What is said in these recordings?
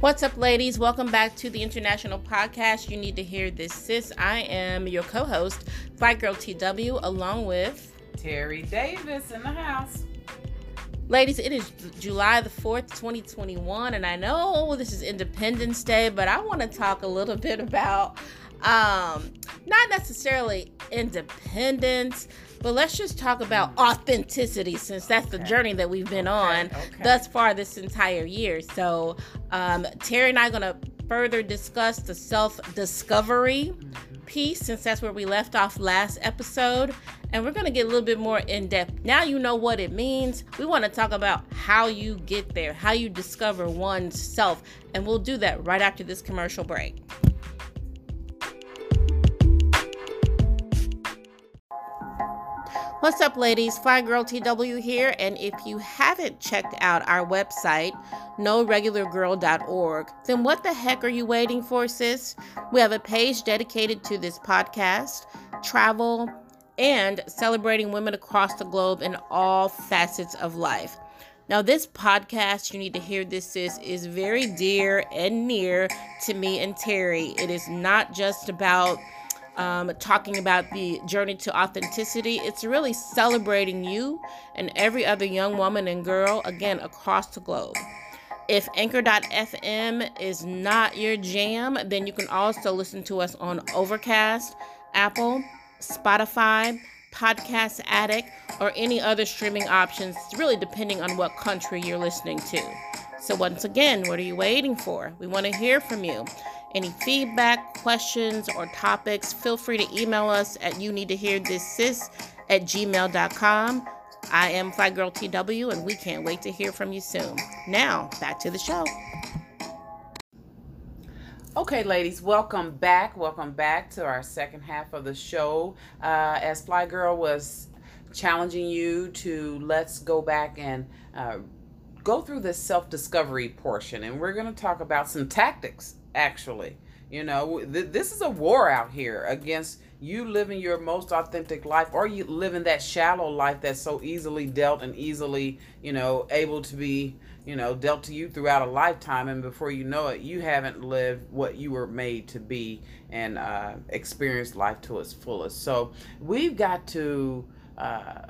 What's up, ladies? Welcome back to the International Podcast. You need to hear this, sis. I am your co host, Fly Girl TW, along with Terry Davis in the house. Ladies, it is July the 4th, 2021, and I know this is Independence Day, but I want to talk a little bit about um, not necessarily independence, but let's just talk about authenticity since that's the journey that we've been on Okay, okay. thus far this entire year. So, um, Terry and I are going to further discuss the self discovery piece since that's where we left off last episode. And we're going to get a little bit more in depth. Now you know what it means. We want to talk about how you get there, how you discover one's self. And we'll do that right after this commercial break. What's up, ladies? Fly Girl TW here, and if you haven't checked out our website, noregulargirl.org, then what the heck are you waiting for, sis? We have a page dedicated to this podcast, travel, and celebrating women across the globe in all facets of life. Now, this podcast, you need to hear this, sis, is very dear and near to me and Terry. It is not just about um, talking about the journey to authenticity. It's really celebrating you and every other young woman and girl, again, across the globe. If Anchor.fm is not your jam, then you can also listen to us on Overcast, Apple, Spotify, Podcast Addict, or any other streaming options, really depending on what country you're listening to. So, once again, what are you waiting for? We want to hear from you. Any feedback, questions, or topics, feel free to email us at you need to hear this sis at gmail.com. I am Fly Girl TW, and we can't wait to hear from you soon. Now, back to the show. Okay, ladies, welcome back. Welcome back to our second half of the show. Uh, as Fly Girl was challenging you to let's go back and uh, go through this self discovery portion, and we're going to talk about some tactics, actually. You know, th- this is a war out here against you living your most authentic life or you living that shallow life that's so easily dealt and easily, you know, able to be, you know, dealt to you throughout a lifetime. And before you know it, you haven't lived what you were made to be and uh, experienced life to its fullest. So we've got to. Uh,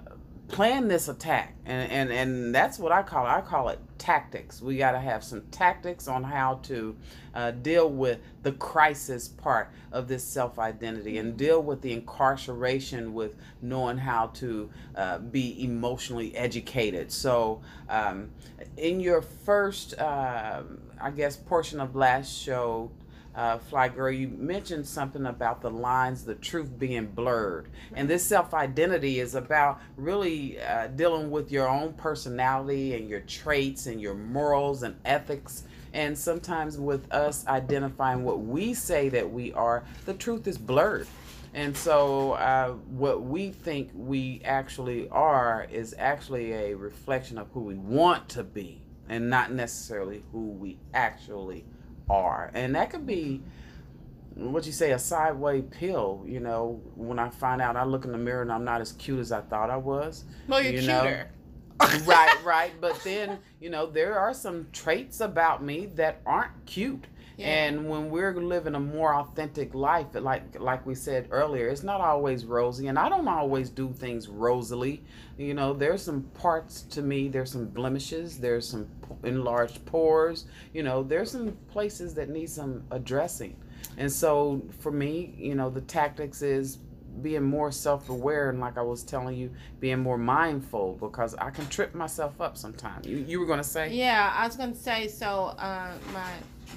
plan this attack. And, and and that's what i call it i call it tactics. We got to have some tactics on how to uh, deal with the crisis part of this self-identity and deal with the incarceration with knowing how to uh, be emotionally educated. So um, in your first uh, i guess portion of last show uh, Fly Girl, you mentioned something about the lines, the truth being blurred. And this self identity is about really uh, dealing with your own personality and your traits and your morals and ethics. And sometimes with us identifying what we say that we are, the truth is blurred. And so, uh, what we think we actually are is actually a reflection of who we want to be and not necessarily who we actually are. And that could be what you say a sideways pill, you know, when I find out I look in the mirror and I'm not as cute as I thought I was. Well, you're you know? cuter. right, right. But then, you know, there are some traits about me that aren't cute. And when we're living a more authentic life, like like we said earlier, it's not always rosy, and I don't always do things rosily. You know, there's some parts to me. There's some blemishes. There's some enlarged pores. You know, there's some places that need some addressing. And so for me, you know, the tactics is being more self-aware and like I was telling you, being more mindful because I can trip myself up sometimes. You, you were gonna say? Yeah, I was going to say so, uh, my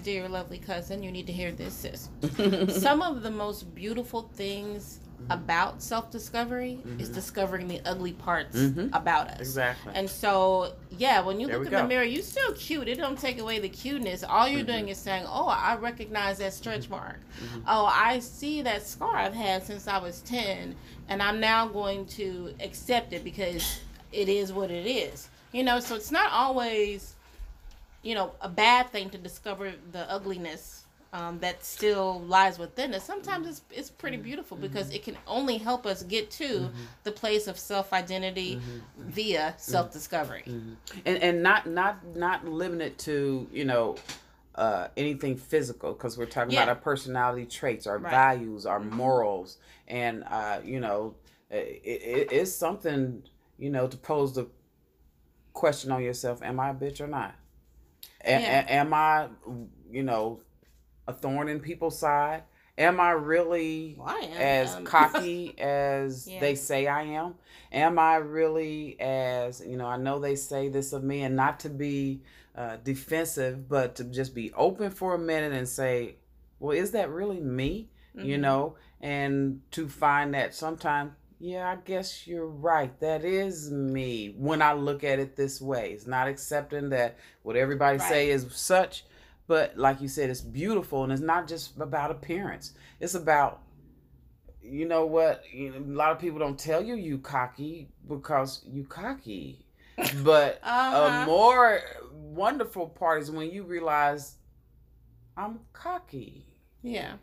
dear lovely cousin, you need to hear this, sis. Some of the most beautiful things about self discovery is discovering the ugly parts Mhm. about us. Exactly. And so, yeah, when you There look in the mirror, you're still cute. It don't take away the cuteness. All you're Mm-hmm. doing is saying, "Oh, I recognize that stretch mark. Oh, I see that scar I've had since I was 10, and I'm now going to accept it because it is what it is." You know, so it's not always, you know, a bad thing to discover the ugliness um, that still lies within us. Sometimes it's it's pretty mm-hmm. beautiful mm-hmm. because it can only help us get to mm-hmm. the place of self identity via self discovery. and and not not not limited to you know uh, anything physical because we're talking Yeah. about our personality traits, our Right. values, our morals, and uh, you know, it, it is something you know to pose the question on yourself: Am I a bitch or not? A- Yeah. a- am I, you know, a thorn in people's side? Am I really Well, I am, as um, cocky as Yeah. they say I am? Am I really as, you know, I know they say this of me and not to be uh, defensive, but to just be open for a minute and say, well, is that really me? You Mhm. know, and to find that sometimes, yeah, I guess you're right. That is me when I look at it this way. It's not accepting that what everybody say is such, but like you said, it's beautiful and it's not just about appearance. It's about you know what? You know, a lot of people don't tell you you cocky because you cocky. But Uh-huh. a more wonderful part is when you realize I'm cocky. Yeah.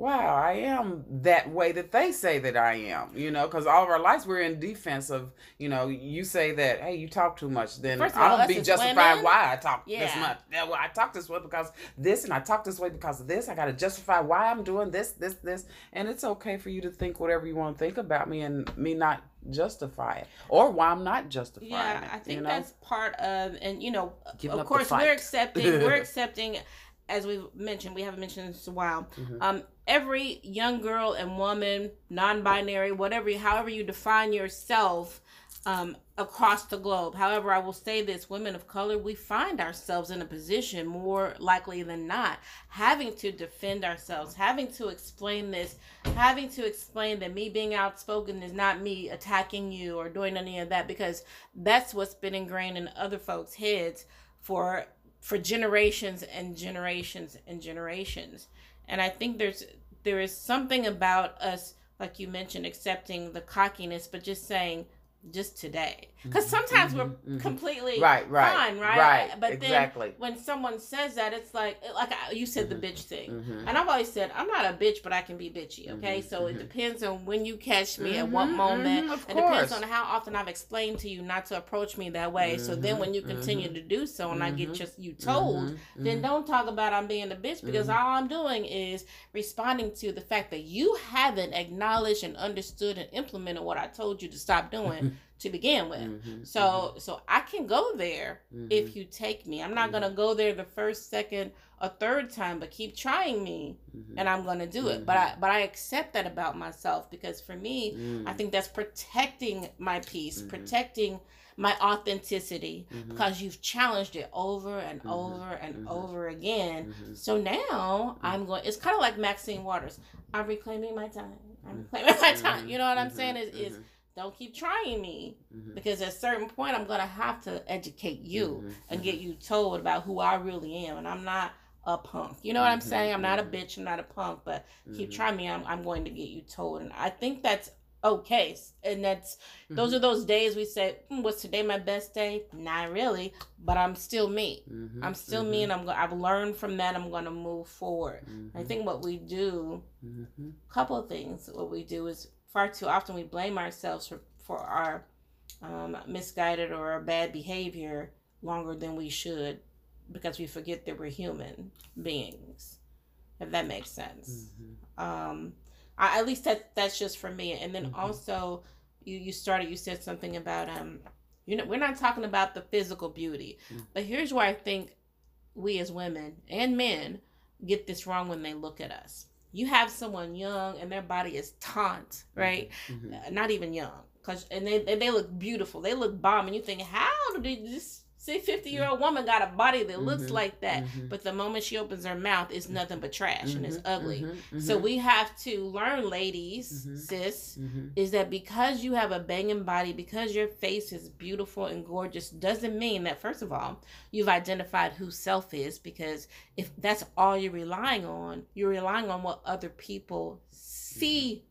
Wow, I am that way that they say that I am, you know, because all of our lives we're in defense of, you know, you say that, hey, you talk too much, then of I don't be justified women- why I talk this much. Yeah, well, I talk this way because this, and I talk this way because of this. I got to justify why I'm doing this, this, this, and it's okay for you to think whatever you want to think about me and me not justify it or why I'm not justifying Yeah, it. I think you know? that's part of, and you know, Giving of course, we're accepting, we're accepting, as we've mentioned, we haven't mentioned this in a while. Mhm. Um, every young girl and woman, non-binary, whatever, however you define yourself, um, across the globe. However, I will say this: women of color, we find ourselves in a position more likely than not having to defend ourselves, having to explain this, having to explain that me being outspoken is not me attacking you or doing any of that because that's what's been ingrained in other folks' heads for for generations and generations and generations. And I think there's there is something about us, like you mentioned, accepting the cockiness, but just saying just today. Because sometimes mhm, we're mhm. completely right, right, fine, right? right, But exactly. then when someone says that, it's like like I- you said Mhm. the bitch thing. Mhm. And I've always said I'm not a bitch, but I can be bitchy. Okay, Mhm, so it depends on when you catch me at what moment. it depends on how often I've explained to you not to approach me that way. So then when you continue to do so, and I get just you told, then don't talk about I'm being a bitch because all I'm doing is responding to the fact that you haven't acknowledged and understood and implemented what I told you to stop doing to begin with. Mhm, So mm-hmm. so I can go there mhm, if you take me. I'm not gonna go there the first, second, or third time, but keep trying me mhm, and I'm gonna do it. But I mm-hmm. but I accept that about myself because for me, I mm. think that's protecting my peace, Mhm. protecting my authenticity mm-hmm. because you've challenged it over and over and over again. So now Mm-hmm. I'm going. It's kind of like Maxine Waters. I'm reclaiming my time. I'm reclaiming my time. You know what I'm saying? Is is don't keep trying me mhm, because at a certain point I'm gonna have to educate you mhm, and get you told about who I really am, and I'm not a punk. You know what I'm Mhm, saying? I'm not a mhm. bitch. I'm not a punk. But keep Mhm, trying me. I'm I'm going to get you told, and I think that's okay. And that's those are those days we say, hmm, "Was today my best day?" Not really, but I'm still me. I'm still me, and I'm go- I've learned from that. I'm going to move forward. I think what we do, a couple of things. What we do is far too often we blame ourselves for for our um, misguided or our bad behavior longer than we should because we forget that we're human beings. If that makes sense. mhm, Um, I, at least that that's just for me. And then Mhm. also, you you started. You said something about um, you know, we're not talking about the physical beauty, Mm. but here's where I think we as women and men get this wrong when they look at us. You have someone young and their body is taunt, right? mhm, Uh, Not even young, cause and they and they look beautiful. They look bomb, and you think, how did this say fifty year old woman got a body that looks Mhm. like that? mhm, But the moment she opens her mouth, it's nothing but trash and it's mhm, ugly. mhm, So mhm, we have to learn, ladies, sis, is that because you have a banging body, because your face is beautiful and gorgeous, doesn't mean that, first of all, you've identified who self is. Because if that's all you're relying on, you're relying on what other people see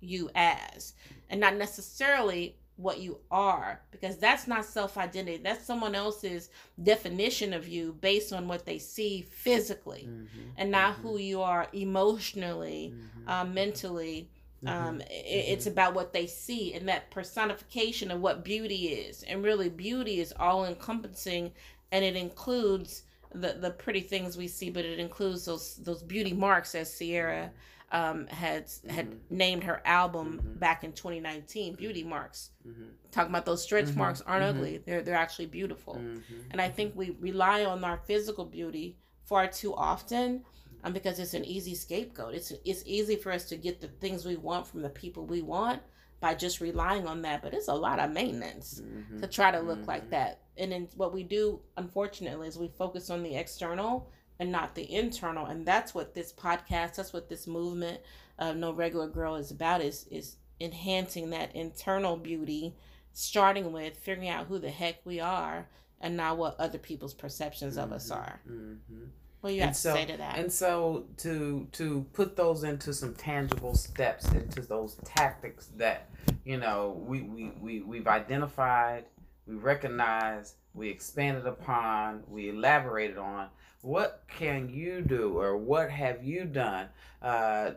you as and not necessarily what you are because that's not self identity that's someone else's definition of you based on what they see physically mhm, and not mhm, who you are emotionally mhm, um, mentally. Um, mhm, it's about what they see and that personification of what beauty is. And really beauty is all encompassing and it includes the the pretty things we see, but it includes those those beauty marks as Ciara um, had had mm-hmm. named her album mm-hmm. back in 2019, Beauty Marks. Mm-hmm. Talking about those stretch mm-hmm. marks aren't mm-hmm. ugly; they're they're actually beautiful. Mm-hmm. And I think we rely on our physical beauty far too often, um, because it's an easy scapegoat. It's it's easy for us to get the things we want from the people we want by just relying on that. But it's a lot of maintenance to try to look like that. And then what we do, unfortunately, is we focus on the external and not the internal and that's what this podcast that's what this movement of no regular girl is about is is enhancing that internal beauty starting with figuring out who the heck we are and not what other people's perceptions mm-hmm. of us mm-hmm. are mm-hmm. well you have to say to that and so to to put those into some tangible steps into those tactics that you know we we, we we've identified we recognize we expanded upon we elaborated on what can you do or what have you done? Uh,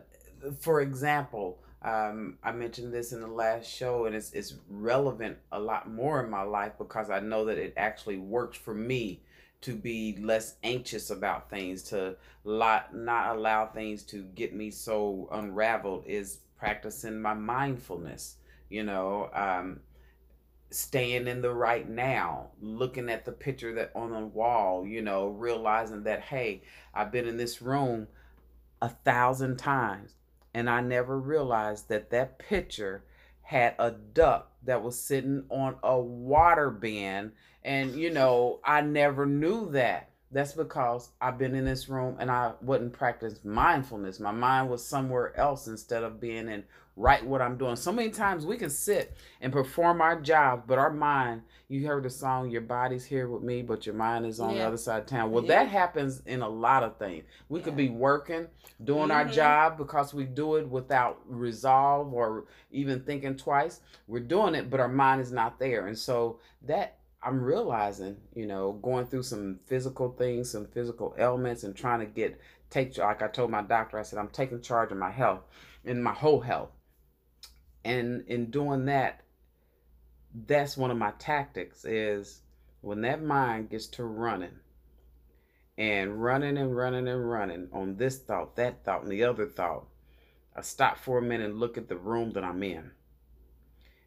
for example, um, I mentioned this in the last show, and it's, it's relevant a lot more in my life because I know that it actually works for me to be less anxious about things, to lot, not allow things to get me so unraveled, is practicing my mindfulness. You know, um, staying in the right now, looking at the picture that on the wall, you know, realizing that hey, I've been in this room a thousand times and I never realized that that picture had a duck that was sitting on a water bin and you know, I never knew that. That's because I've been in this room and I wouldn't practice mindfulness. My mind was somewhere else instead of being in right what I'm doing. So many times we can sit and perform our job, but our mind, you heard the song, Your Body's Here with Me, but your mind is on yeah. the other side of town. Well, yeah. that happens in a lot of things. We yeah. could be working, doing mm-hmm. our job because we do it without resolve or even thinking twice. We're doing it, but our mind is not there. And so that I'm realizing, you know, going through some physical things, some physical ailments, and trying to get take like I told my doctor, I said I'm taking charge of my health and my whole health. And in doing that that's one of my tactics is when that mind gets to running and running and running and running on this thought that thought and the other thought i stop for a minute and look at the room that i'm in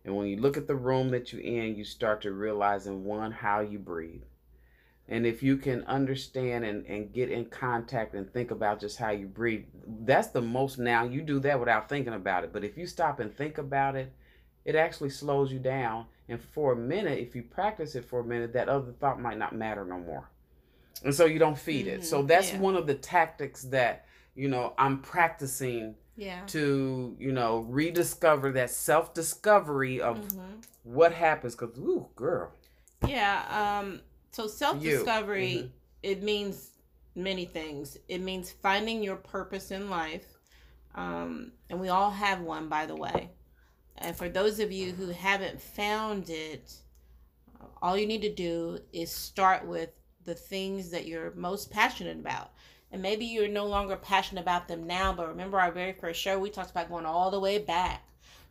and when you look at the room that you're in you start to realize in one how you breathe and if you can understand and, and get in contact and think about just how you breathe, that's the most now. You do that without thinking about it. But if you stop and think about it, it actually slows you down. And for a minute, if you practice it for a minute, that other thought might not matter no more. And so you don't feed mm-hmm. it. So mm-hmm. that's yeah. one of the tactics that, you know, I'm practicing yeah. to, you know, rediscover that self discovery of mm-hmm. what happens. Because, ooh, girl. Yeah. Um, so self discovery, mm-hmm. it means many things. It means finding your purpose in life. Um, and we all have one, by the way. And for those of you who haven't found it, all you need to do is start with the things that you're most passionate about. And maybe you're no longer passionate about them now, but remember our very first show, we talked about going all the way back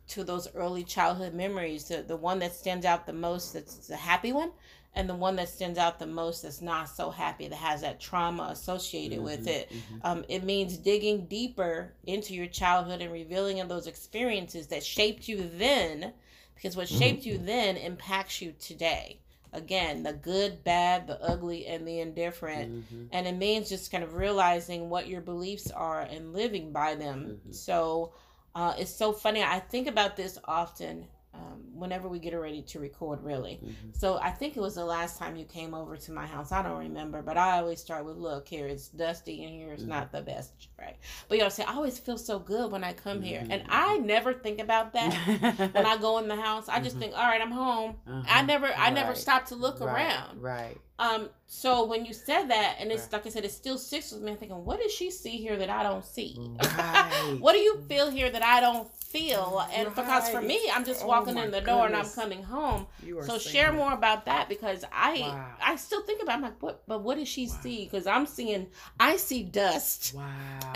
to those early childhood memories. The, the one that stands out the most, that's the happy one, and the one that stands out the most that's not so happy that has that trauma associated mm-hmm, with it mm-hmm. um, it means digging deeper into your childhood and revealing in those experiences that shaped you then because what mm-hmm. shaped you then impacts you today again the good bad the ugly and the indifferent mm-hmm. and it means just kind of realizing what your beliefs are and living by them mm-hmm. so uh, it's so funny i think about this often um, whenever we get ready to record, really. Mm-hmm. So I think it was the last time you came over to my house. I don't remember, but I always start with, "Look, here it's dusty, and here it's mm-hmm. not the best, right?" But you know, say I always feel so good when I come mm-hmm. here, and mm-hmm. I never think about that when I go in the house. I just mm-hmm. think, "All right, I'm home." Uh-huh. I never, I right. never stop to look right. around. Right. Um. So when you said that, and it's like I said, it still sticks with me. I'm thinking, what does she see here that I don't see? Right. what do you feel here that I don't feel? And right. because for me, I'm just oh walking in the door goodness. and I'm coming home. So share more about that because I wow. I still think about. I'm like, what? But what does she wow. see? Because I'm seeing, I see dust. Wow.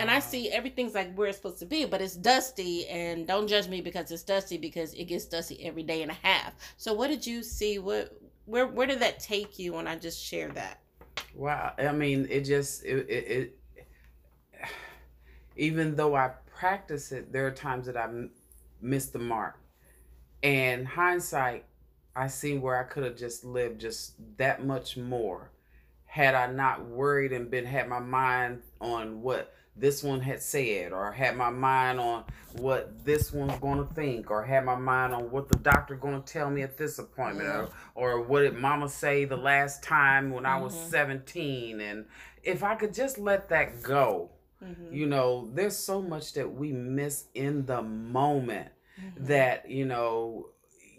And I see everything's like where it's supposed to be, but it's dusty. And don't judge me because it's dusty because it gets dusty every day and a half. So what did you see? What where where did that take you when I just shared that? Wow. I mean, it just it, it, it even though I practice it, there are times that I m- miss the mark. And hindsight, I see where I could have just lived just that much more had I not worried and been had my mind on what this one had said or had my mind on what this one's going to think or had my mind on what the doctor going to tell me at this appointment Mhm. or, or what did mama say the last time when I was Mhm. 17 and if I could just let that go Mhm. you know there's so much that we miss in the moment Mhm. that you know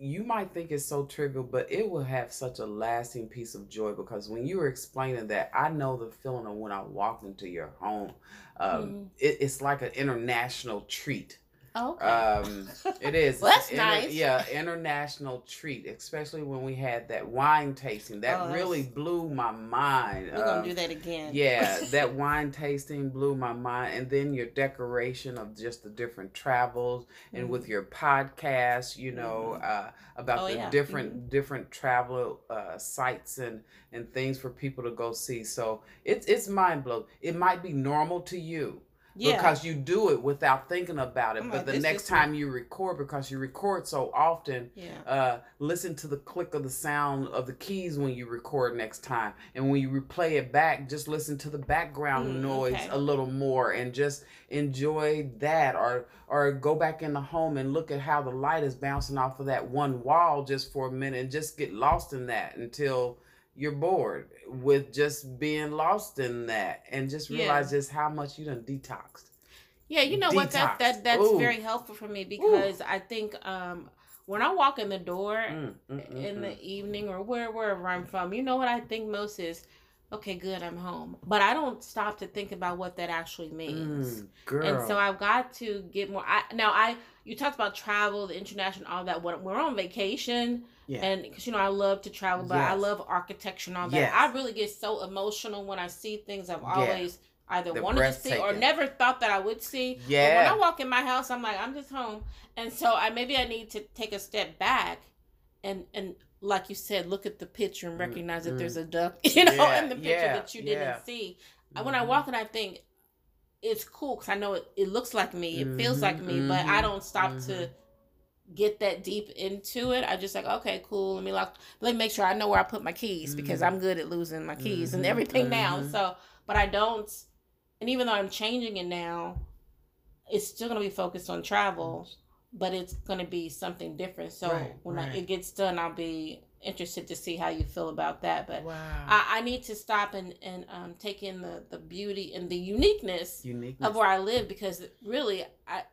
you might think it's so trivial but it will have such a lasting piece of joy because when you were explaining that i know the feeling of when i walked into your home um, Mhm. it, it's like an international treat okay. um, it is Well, that's inter- nice. yeah international treat especially when we had that wine tasting that Oh, really blew my mind We're gonna Um, do that again. yeah, that wine tasting blew my mind. And then your decoration of just the different travels and with your podcast, you know, uh, about Oh, the yeah. different different travel uh, sites and and things for people to go see. So it's it's mind blowing. It might be normal to you yeah. because you do it without thinking about it. I'm but like, the next time you record, because you record so often, yeah. uh, listen to the click of the sound of the keys when you record next time. And when you replay it back, just listen to the background Mm, noise okay. a little more and just enjoy that or or go back in the home and look at how the light is bouncing off of that one wall just for a minute and just get lost in that until you're bored with just being lost in that and just Yeah. realize just how much you done detoxed. Yeah, you know what? That that that's Ooh. very helpful for me because I think um when I walk in the door Mm, mm, mm, in mm. the evening or where wherever I'm from, you know what I think most is, okay, good, I'm home. But I don't stop to think about what that actually means. Mm. And so I've got to get more. I now I you talked about travel, the international, all that. When we're on vacation, Yeah. and because you know I love to travel, but I love architecture and all that. Yes. I really get so emotional when I see things I've Yeah. always either They're wanted to see or never thought that I would see. But when. I walk in my house, I'm like, I'm just home, and so I maybe I need to take a step back, and and like you said, look at the picture and Mm, recognize that mm. there's a duck, you know, Yeah, in the picture yeah, that you didn't yeah. see. Uh, When I Mhm. walk in, I think it's cool because I know it, it looks like me, it feels like me, but I Mhm, don't stop to mhm. Get that deep into it. I just like, okay, cool. Let me lock. Let me make sure I know where I put my keys because Mhm. I'm good at losing my keys and Mhm, everything now. mhm. So, but I don't. And even though I'm changing it now, it's still gonna be focused on travel, but it's gonna be something different. So Right, when I, it gets done, I'll be interested to see how you feel about that. But wow. I, I need to stop and and um, take in the the beauty and the uniqueness Uniqueness. of where I live because really I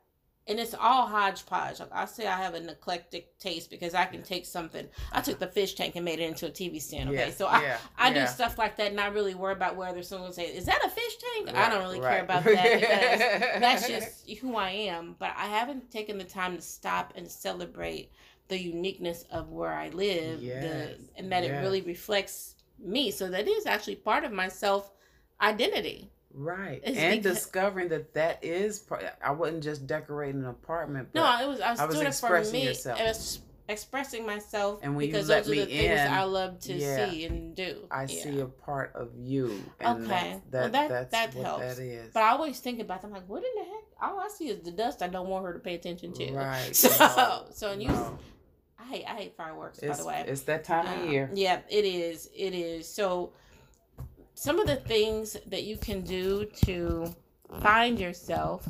and it's all hodgepodge. Like I say I have an eclectic taste because I can take something. I took the fish tank and made it into a TV stand. Okay, Yeah, so I, yeah, I yeah. do stuff like that and I really worry about whether someone say, "Is that a fish tank?" I don't really right. care about that because that's just who I am. But I haven't taken the time to stop and celebrate the uniqueness of where I live, Yes, the, and that it really reflects me. So that is actually part of my self identity. Right. It's And because- discovering that that is. I wasn't just decorating an apartment. But, No, it was I was, I was doing it for expressing me. yourself. I was expressing myself And because let those are the things in, I love to yeah, see and do. I Yeah. see a part of you. And Okay. That's, Well, that, that- that's that helps. that is. But I always think about them like, what in the heck? All I see is the dust. I don't want her to pay attention to. Right. So, no, so and you, no. I hate, I hate fireworks. It's, by the way, it's that time Uh, of year. Yeah, it is. It is. So, some of the things that you can do to find yourself.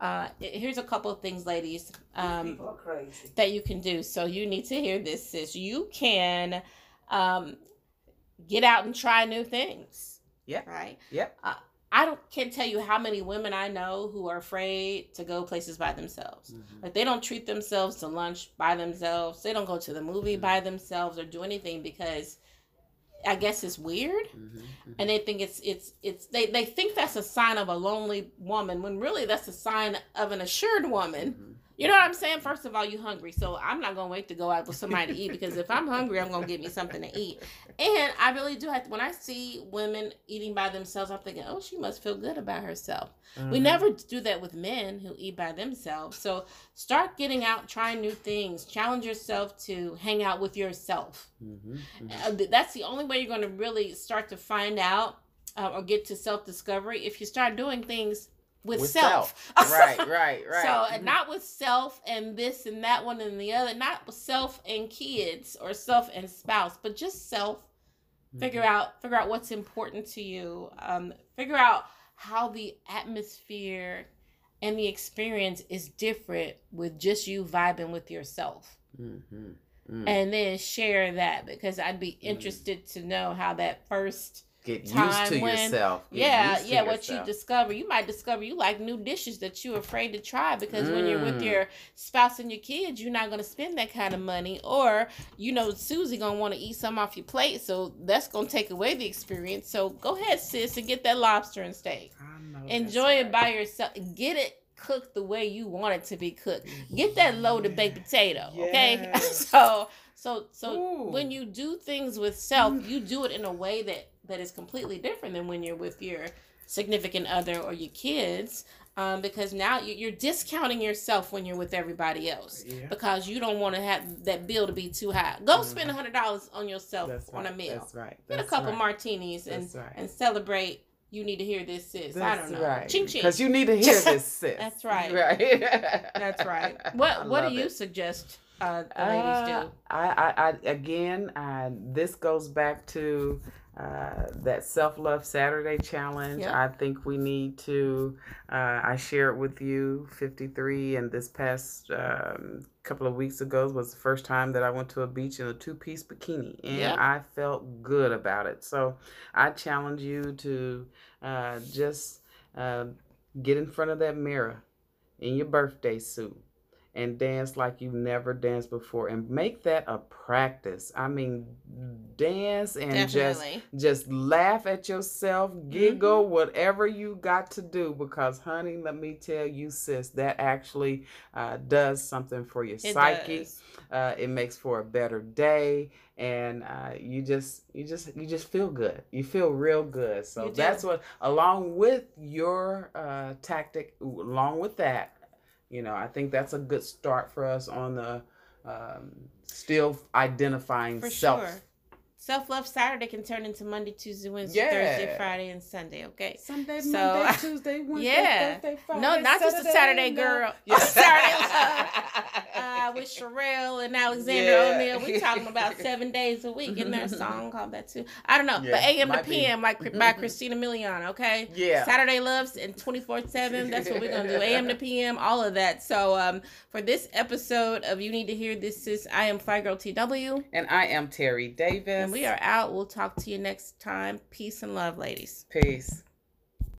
Uh, here's a couple of things, ladies. Um, are crazy. that you can do. So you need to hear this, sis. You can um, get out and try new things. Yeah. Right. Yeah. Uh, I don't can't tell you how many women I know who are afraid to go places by themselves. Mhm. Like they don't treat themselves to lunch by themselves. They don't go to the movie Mhm. by themselves or do anything because I guess it's weird Mhm, mhm. and they think it's it's it's they, they think that's a sign of a lonely woman when really that's a sign of an assured woman Mhm. You know what I'm saying? First of all, you hungry, so I'm not gonna wait to go out with somebody to eat because if I'm hungry, I'm gonna get me something to eat. And I really do have to. When I see women eating by themselves, I'm thinking, oh, she must feel good about herself. Mm-hmm. We never do that with men who eat by themselves. So start getting out, trying new things, challenge yourself to hang out with yourself. Mm-hmm. Uh, th- that's the only way you're going to really start to find out uh, or get to self discovery if you start doing things with, With self. right, right, right. So and not with self and this and that one and the other, not with self and kids or self and spouse, but just self. Figure Mm-hmm. out figure out what's important to you. Um, figure out how the atmosphere and the experience is different with just you vibing with yourself Mm-hmm. Mm. and then share that because I'd be interested to know how that first Get used time to when- yourself. Get yeah used to yeah what you discover. You might discover you like new dishes that you're afraid to try because when you're with Mm. your spouse and your kids you're not going to spend that kind of money or you know Susie going to want to eat some off your plate so that's going to take away the experience. So go ahead sis and get that lobster and steak. I know enjoy it right. by yourself. Get it cooked the way you want it to be cooked. Get that loaded baked potato okay? So so so Ooh. when you do things with self you do it in a way that that is completely different than when you're with your significant other or your kids um, because now you- you're discounting yourself when you're with everybody else Yeah. because you don't want to have that bill to be too high go spend a hundred dollars on yourself That's on right. a meal That's right. get a couple right. martinis and right. and celebrate you need to hear this sis i don't know right. ching ching Because you need to hear this, sis. That's right. Right. that's right what what do love you suggest uh, the ladies Uh, do I, I, I, again, I, this goes back to uh, that self love Saturday challenge. Yep. I think we need to. Uh, I shared with you 53, and this past um, couple of weeks ago was the first time that I went to a beach in a two piece bikini, and Yep. I felt good about it. So I challenge you to uh, just uh, get in front of that mirror in your birthday suit and dance like you've never danced before and make that a practice. I mean, dance and definitely. just just laugh at yourself, giggle, whatever you got to do because honey, let me tell you sis, that actually uh, does something for your it psyche. Uh, it makes for a better day and uh, you just you just you just feel good. You feel real good. So that's what along with your uh, tactic along with that you know i think that's a good start for us on the um, still identifying For self sure. Self love Saturday can turn into Monday, Tuesday, Wednesday, Yeah. Thursday, Friday, and Sunday. Okay. Sunday, So, Monday, Tuesday, Wednesday, yeah. Thursday, Friday, No, not just a Saturday no. girl. Yeah. Saturday love. Uh, with Cherrelle and Alexander Yeah. O'Neal, we talking about seven days a week. Isn't there a song called that too? I don't know. Yeah, but AM to might be. PM, like by Christina Milian. Okay. yeah Saturday loves and 24 7. That's what we're going to do. AM to PM, all of that. So, um, for this episode of You Need to Hear This, Sis, I am Fly Girl TW. and i am terry davis And we are out. We'll talk to you next time. Peace and love, ladies. peace